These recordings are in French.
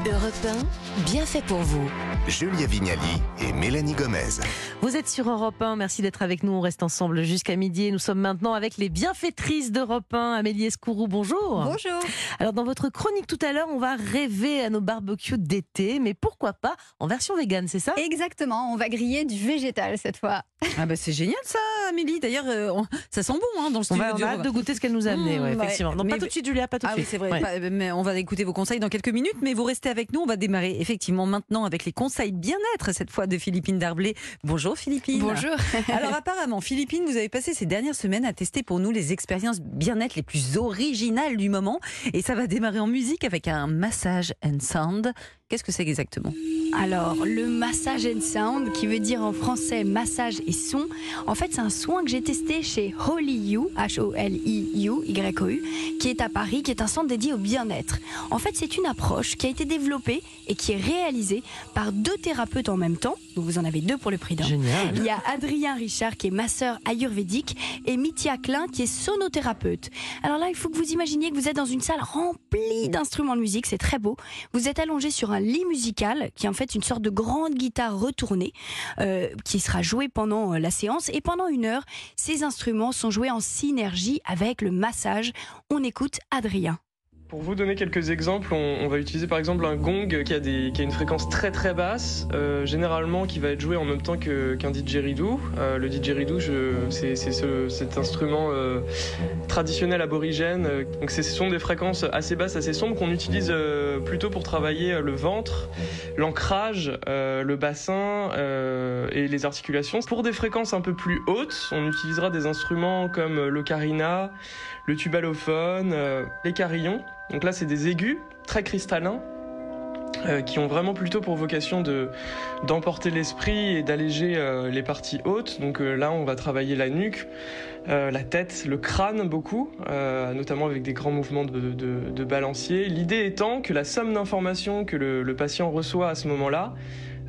Europe 1, bien fait pour vous. Julia Vignali et Mélanie Gomez. Vous êtes sur Europe 1, merci d'être avec nous. On reste ensemble jusqu'à midi. Nous sommes maintenant avec les bienfaitrices d'Europe 1. Amélie Escourou, bonjour. Bonjour. Alors, dans votre chronique tout à l'heure, on va rêver à nos barbecues d'été, mais pourquoi pas en version végane, c'est ça? Exactement, on va griller du végétal cette fois. Ah bah c'est génial ça, Amélie. D'ailleurs, euh, on- ça sent bon hein, dans le On studio. va, on a hâte de goûter ce qu'elle nous a amené, Mmh, ouais, ouais. effectivement. Non, Mais- pas tout de suite, Julia, pas tout de Ah oui, suite. c'est vrai. Ouais. pas- mais on va écouter vos conseils dans quelques minutes, mais vous restez avec nous. On va démarrer effectivement maintenant avec les conseils bien-être, cette fois de Philippine Darblé. Bonjour Philippine. Bonjour. Alors apparemment, Philippine, vous avez passé ces dernières semaines à tester pour nous les expériences bien-être les plus originales du moment. Et ça va démarrer en musique avec un massage and sound. Qu'est-ce que c'est exactement Alors, le massage and sound, qui veut dire en français massage et son, en fait, c'est un soin que j'ai testé chez Holy You, H-O-L-I-U, Y-O-U, qui est à Paris, qui est un centre dédié au bien-être. En fait, c'est une approche qui a été développée et qui est réalisée par deux thérapeutes en même temps. Donc, vous en avez deux pour le prix d'un. Génial. Il y a Adrien Richard qui est masseur ayurvédique et Mithia Klein qui est sonothérapeute. Alors là, il faut que vous imaginiez que vous êtes dans une salle remplie d'instruments de musique, c'est très beau. Vous êtes allongé sur un lit musical qui est en fait une sorte de grande guitare retournée euh, qui sera jouée pendant euh, la séance et pendant une heure, ces instruments sont joués en synergie avec le massage. On écoute Adrien. Pour vous donner quelques exemples, on, on va utiliser par exemple un gong qui a, des, qui a une fréquence très très basse, euh, généralement qui va être joué en même temps qu'un didgeridoo. Euh, le didgeridoo, c'est ce- cet instrument euh, traditionnel aborigène. Donc ce sont des fréquences assez basses, assez sombres qu'on utilise euh, plutôt pour travailler euh, le ventre, l'ancrage, euh, le bassin et les articulations. Pour des fréquences un peu plus hautes, on utilisera des instruments comme l'ocarina, le tubalophone, euh, les carillons. Donc là, c'est des aigus très cristallins euh, qui ont vraiment plutôt pour vocation de d'emporter l'esprit et d'alléger euh, les parties hautes. Donc là, on va travailler la nuque, la tête, le crâne beaucoup, notamment avec des grands mouvements de, balancier. L'idée étant que la somme d'informations que le, le patient reçoit à ce moment-là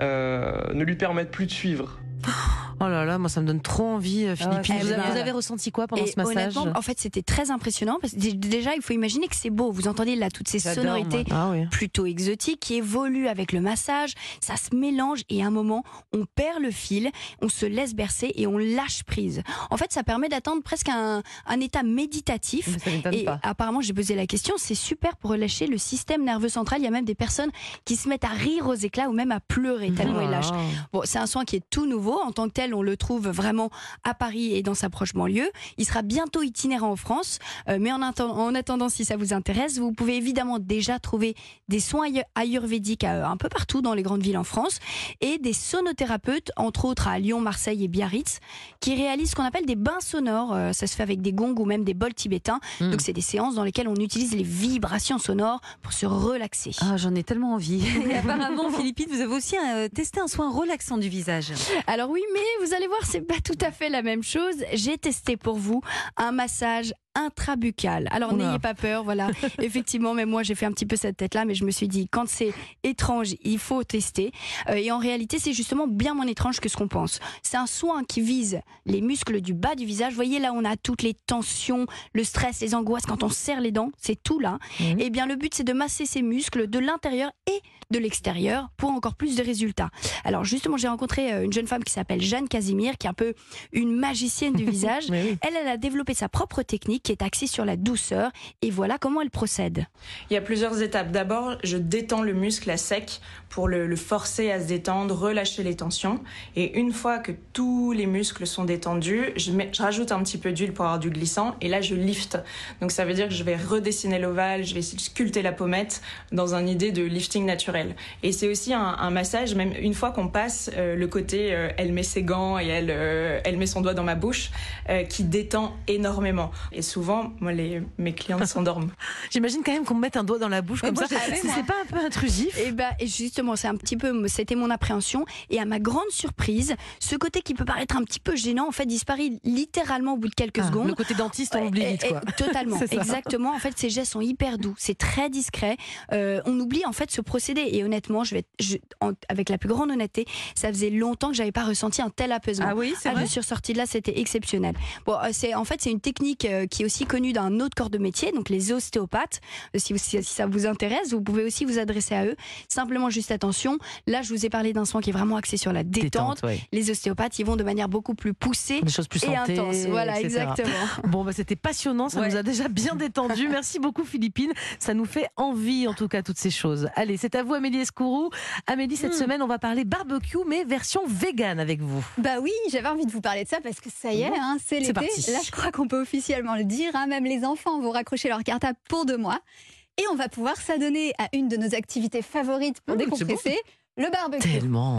ne lui permette plus de suivre. Oh là là, moi ça me donne trop envie, euh, Philippine. eh vous, vous avez ressenti quoi pendant et ce massage honnêtement, en fait, c'était très impressionnant parce que dé- déjà, il faut imaginer que c'est beau. Vous entendez là toutes ces sonorités. Ah oui. plutôt exotique qui évolue avec le massage. Ça se mélange et à un moment, on perd le fil, on se laisse bercer et on lâche prise. En fait, ça permet d'atteindre presque un, un état méditatif. Et pas. apparemment, j'ai posé la question, c'est super pour relâcher le système nerveux central. Il y a même des personnes qui se mettent à rire aux éclats ou même à pleurer tellement Oh ils lâchent. Bon, c'est un soin qui est tout nouveau. En tant que tel, on le trouve vraiment à Paris et dans sa proche banlieue. Il sera bientôt itinérant en France. Euh, mais en, atten- en attendant, si ça vous intéresse, vous pouvez évidemment déjà trouver des soins ayu- ayurvédiques euh, un peu partout dans les grandes villes en France et des sonothérapeutes, entre autres à Lyon, Marseille et Biarritz, qui réalisent ce qu'on appelle des bains sonores. Euh, ça se fait avec des gongs ou même des bols tibétains. Mm. Donc, c'est des séances dans lesquelles on utilise les vibrations sonores pour se relaxer. Ah, j'en ai tellement envie. Et apparemment, Philippine, vous avez aussi euh, testé un soin relaxant du visage. Alors oui, mais vous allez voir, c'est pas tout à fait la même chose. J'ai testé pour vous un massage intrabuccal. Alors n'ayez pas peur, voilà. Effectivement, même moi j'ai fait un petit peu cette tête-là, mais je me suis dit quand c'est étrange, il faut tester. Euh, et en réalité, c'est justement bien moins étrange que ce qu'on pense. C'est un soin qui vise les muscles du bas du visage. Vous voyez là, on a toutes les tensions, le stress, les angoisses quand on serre les dents, c'est tout là. Mhm. Et bien le but c'est de masser ces muscles de l'intérieur et de l'extérieur pour encore plus de résultats. Alors justement, j'ai rencontré euh, une jeune femme qui s'appelle Jeanne Casimir, qui est un peu une magicienne du visage. Oui. Elle, elle a développé sa propre technique qui est axée sur la douceur. Et voilà comment elle procède. Il y a plusieurs étapes. D'abord, je détends le muscle à sec pour le, forcer à se détendre, relâcher les tensions. Et une fois que tous les muscles sont détendus, je, mets- je rajoute un petit peu d'huile pour avoir du glissant. Et là, je lift. Donc ça veut dire que je vais redessiner l'ovale, je vais sculpter la pommette dans une idée de lifting naturel. Et c'est aussi un, massage, même une fois qu'on passe euh, le côté, euh, elle met ses gants et elle, euh, elle met son doigt dans ma bouche, qui détend énormément. Souvent, moi, les, mes clientes s'endorment. J'imagine quand même qu'on me mette un doigt dans la bouche comme moi, ça. C'est pas un peu intrusif? Et bah, et justement, c'est un petit peu, c'était mon appréhension. Et à ma grande surprise, ce côté qui peut paraître un petit peu gênant, en fait, disparaît littéralement au bout de quelques Ah, secondes. Le côté dentiste, on l'oublie Et- vite quoi. Totalement, exactement. En fait, ces gestes sont hyper doux, c'est très discret. Euh, on oublie en fait ce procédé. Et honnêtement, je vais, être- je- en- avec la plus grande honnêteté, ça faisait longtemps que j'avais pas ressenti un tel apaisement. Ah oui, c'est Ah, vrai? je suis ressortie de là, c'était exceptionnel. Bon, euh, c'est en fait c'est une technique euh, qui qui est aussi connu d'un autre corps de métier, donc les ostéopathes. Euh, Si, vous- si ça vous intéresse, vous pouvez aussi vous adresser à eux. Simplement, juste attention. Là, je vous ai parlé d'un soin qui est vraiment axé sur la détente. ouais. Les ostéopathes, ils vont de manière beaucoup plus poussée Des choses plus et santé, intense. Voilà, etc. exactement. Bon, bah, c'était passionnant, ça Ouais. nous a déjà bien détendu. Merci beaucoup Philippine, ça nous fait envie en tout cas toutes ces choses. Allez, c'est à vous Amélie Escourou. Amélie, cette Hmm. semaine on va parler barbecue mais version vegan avec vous. Bah oui, j'avais envie de vous parler de ça parce que ça y est, hein, c'est l'été. Là, je crois qu'on peut officiellement le dire. hein, même les enfants vont raccrocher leur cartable pour deux mois. Et on va pouvoir s'adonner à une de nos activités favorites pour Mmh, décompresser, le barbecue. Tellement.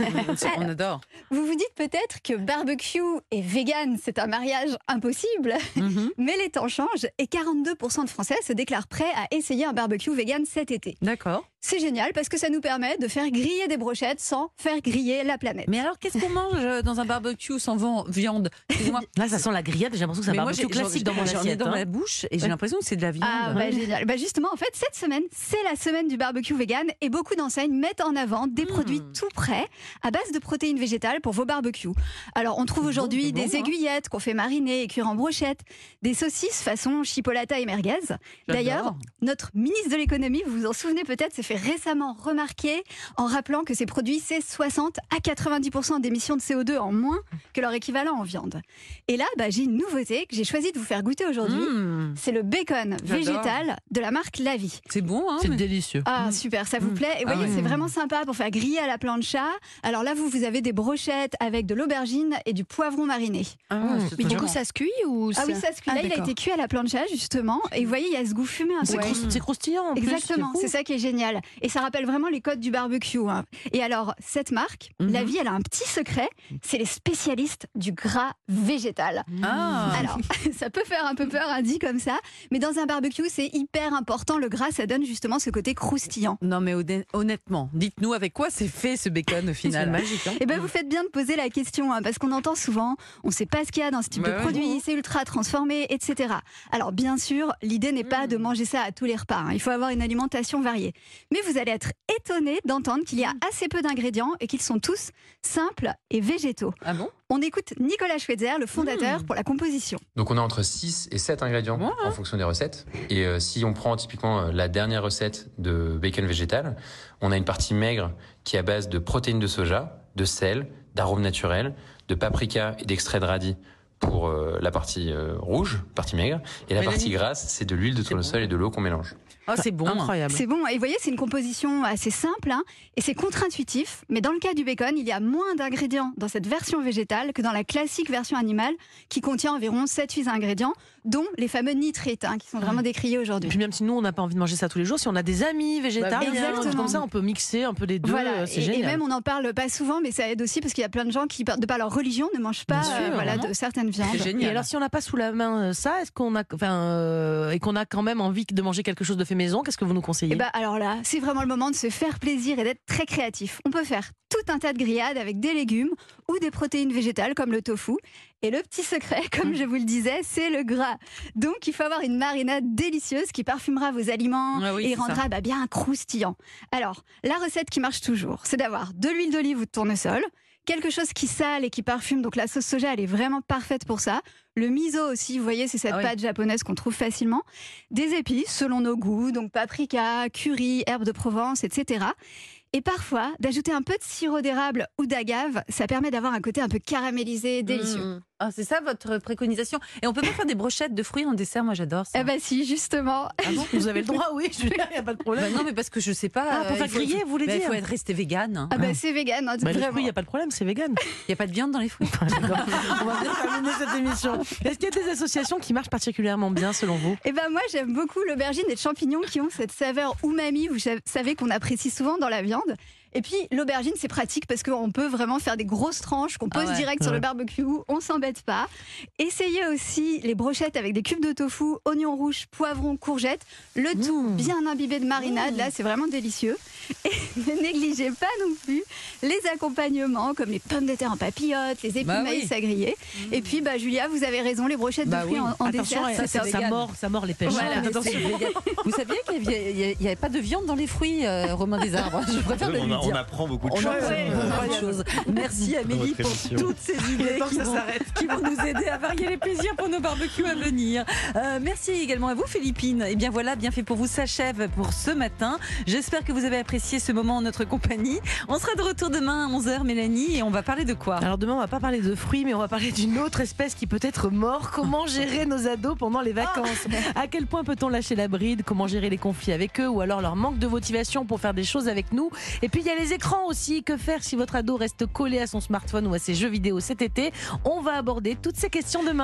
On adore. Vous vous dites peut-être que barbecue et vegan, c'est un mariage impossible. Mhm. Mais les temps changent et 42% de Français se déclarent prêts à essayer un barbecue vegan cet été. D'accord. C'est génial parce que ça nous permet de faire griller des brochettes sans faire griller la planète. Mais alors, qu'est-ce qu'on mange euh, dans un barbecue sans vent- viande? Là, ça sent la grillade, j'ai l'impression que c'est un Mais barbecue classique dans mon j'en ai assiette. dans hein. ma bouche et j'ai Ouais. l'impression que c'est de la viande. Ah bah génial. Bah justement, en fait, cette semaine, c'est la semaine du barbecue vegan et beaucoup d'enseignes mettent en avant des Hmm. produits tout prêts à base de protéines végétales pour vos barbecues. Alors, on trouve aujourd'hui bon, des hein. aiguillettes qu'on fait mariner et cuire en brochette, des saucisses façon chipolata et merguez. D'ailleurs, notre ministre de l'économie, vous vous en souvenez peut-être, s'est fait récemment remarquer en rappelant que ces produits, c'est 60 à 90% d'émissions de CO2 en moins que leur équivalent en viande. Et là, bah, j'ai une nouveauté que j'ai choisi de vous faire goûter aujourd'hui. Mmh, C'est le bacon végétal de la marque La Vie. c'est bon, hein C'est mais- délicieux. Ah super, ça vous Mm. plaît? Et Ah voyez, ouais. c'est vraiment sympa pour faire griller à la plancha. Alors là, vous, vous avez des brochettes avec de l'aubergine et du poivron mariné. Ah, Mmh. Mais du coup, bon. ça se cuit ou Ah oui, ça se cuit. Ah, Là, il a été cuit à la plancha justement. Et vous voyez, il y a ce goût fumé un C'est peu. crous- c'est croustillant en Exactement, c'est ça qui est génial. Et ça rappelle vraiment les codes du barbecue. hein. Et alors, cette marque, Mhm. La Vie, elle a un petit secret. C'est les spécialistes du gras végétal. Ah. Alors, ça peut faire un peu peur, hein, dit comme ça, mais dans un barbecue, c'est hyper important. Le gras, ça donne justement ce côté croustillant. Non, mais honn- honnêtement, dites-nous avec quoi c'est fait ce bacon au final. magique. hein. Eh ben, vous faites bien de poser la question, hein, parce qu'on entend souvent, on ne sait pas ce qu'il y a dans ce type Bah de ouais. produit, c'est ultra transformé, etc. Alors, bien sûr, l'idée n'est pas de Mm. manger ça à tous les repas. hein. Il faut avoir une alimentation variée. Mais vous allez être étonné d'entendre qu'il y a assez peu d'ingrédients et qu'ils sont tous simples et végétaux. Ah bon? On écoute Nicolas Schweitzer, le fondateur, pour la composition. Donc on a entre 6 et 7 ingrédients en fonction des recettes. Et euh, si on prend typiquement euh, la dernière recette de bacon végétal, on a une partie maigre qui est à base de protéines de soja, de sel, d'arômes naturels, de paprika et d'extrait de radis pour euh, la partie euh, rouge, partie maigre. Et la partie grasse, c'est de l'huile de tournesol et de l'eau qu'on mélange. Ah, c'est bon. Incroyable. C'est bon, et vous voyez, c'est une composition assez simple hein, et c'est contre-intuitif. Mais dans le cas du bacon, il y a moins d'ingrédients dans cette version végétale que dans la classique version animale qui contient environ 7-8 ingrédients, dont les fameux nitrites hein, qui sont vraiment décriés Et aujourd'hui. puis même si nous on n'a pas envie de manger ça tous les jours, si on a des amis végétariens, Bah, comme ça on peut mixer un peu les deux, Voilà, euh, c'est et, et génial. même on n'en parle pas souvent, mais ça aide aussi parce qu'il y a plein de gens qui, de par leur religion, ne mangent pas sûr, euh, voilà, de certaines génial. Et alors si on n'a pas sous la main euh, ça, est-ce qu'on a, enfin, euh, et qu'on a quand même envie de manger quelque chose de fait maison, qu'est-ce que vous nous conseillez? Et bah alors là, c'est vraiment le moment de se faire plaisir et d'être très créatif. On peut faire tout un tas de grillades avec des légumes ou des protéines végétales comme le tofu. Et le petit secret, comme je vous le disais, c'est le gras. Donc il faut avoir une marinade délicieuse qui parfumera vos aliments Ah oui, et rendra bah, bien croustillant. Alors, la recette qui marche toujours, c'est d'avoir de l'huile d'olive ou de tournesol, quelque chose qui sale et qui parfume. Donc la sauce soja, elle est vraiment parfaite pour ça. Le miso aussi, vous voyez, c'est cette Ah oui. pâte japonaise qu'on trouve facilement. Des épices selon nos goûts, donc paprika, curry, herbes de Provence, etc. Et parfois, d'ajouter un peu de sirop d'érable ou d'agave, ça permet d'avoir un côté un peu caramélisé, délicieux. Mmh. Ah, c'est ça votre préconisation. Et on peut pas faire des brochettes de fruits en dessert, moi j'adore ça. Eh ben si, justement. Ah bon Vous avez le droit, oui, il n'y a pas de problème. Bah non, mais parce que je sais pas. Ah, pour faire il faut- griller, vous voulez bah, Il dire faut être resté vegan. Ah ben c'est vegan, hein, Bah, les vraiment. fruits, il n'y a pas de problème, c'est vegan. Il n'y a pas de viande dans les fruits. On va bien terminer cette émission. Est-ce qu'il y a des associations qui marchent particulièrement bien selon vous Eh ben moi j'aime beaucoup l'aubergine et le champignon qui ont cette saveur umami, vous savez qu'on apprécie souvent dans la viande. Et puis l'aubergine c'est pratique parce qu'on peut vraiment faire des grosses tranches qu'on Ah pose ouais. direct sur Ouais. le barbecue, on s'embête pas. Essayez aussi les brochettes avec des cubes de tofu, oignons rouges, poivrons, courgettes, le tout Mmh. bien imbibé de marinade, là c'est vraiment délicieux. Et ne négligez pas non plus les accompagnements comme les pommes de terre en papillotes, les épis Bah de maïs oui. à griller. Et puis bah Julia, vous avez raison, les brochettes Bah de fruits oui. en, en Attention, dessert, ça, ça, mord, ça mord les pêches. Voilà. Vous saviez qu'il n'y avait, il y avait pas de viande dans les fruits, euh, Romain des Arbres? Je préfère a- dire. on apprend beaucoup de On choses. apprend beaucoup de choses. Merci Amélie pour toutes ces idées qui vont, qui vont nous aider à varier les plaisirs pour nos barbecues à venir. Euh, merci également à vous Philippine. Et bien voilà, bien fait pour vous s'achève pour ce matin. J'espère que vous avez apprécié ce moment en notre compagnie. On sera de retour demain à 11h Mélanie et on va parler de quoi? Alors demain, on va pas parler de fruits, mais on va parler d'une autre espèce qui peut être mort. Comment gérer nos ados pendant les vacances? À quel point peut-on lâcher la bride? Comment gérer les conflits avec eux? Ou alors leur manque de motivation pour faire des choses avec nous? Et puis il y a les écrans aussi. Que faire si votre ado reste collé à son smartphone ou à ses jeux vidéo cet été? On va aborder toutes ces questions demain.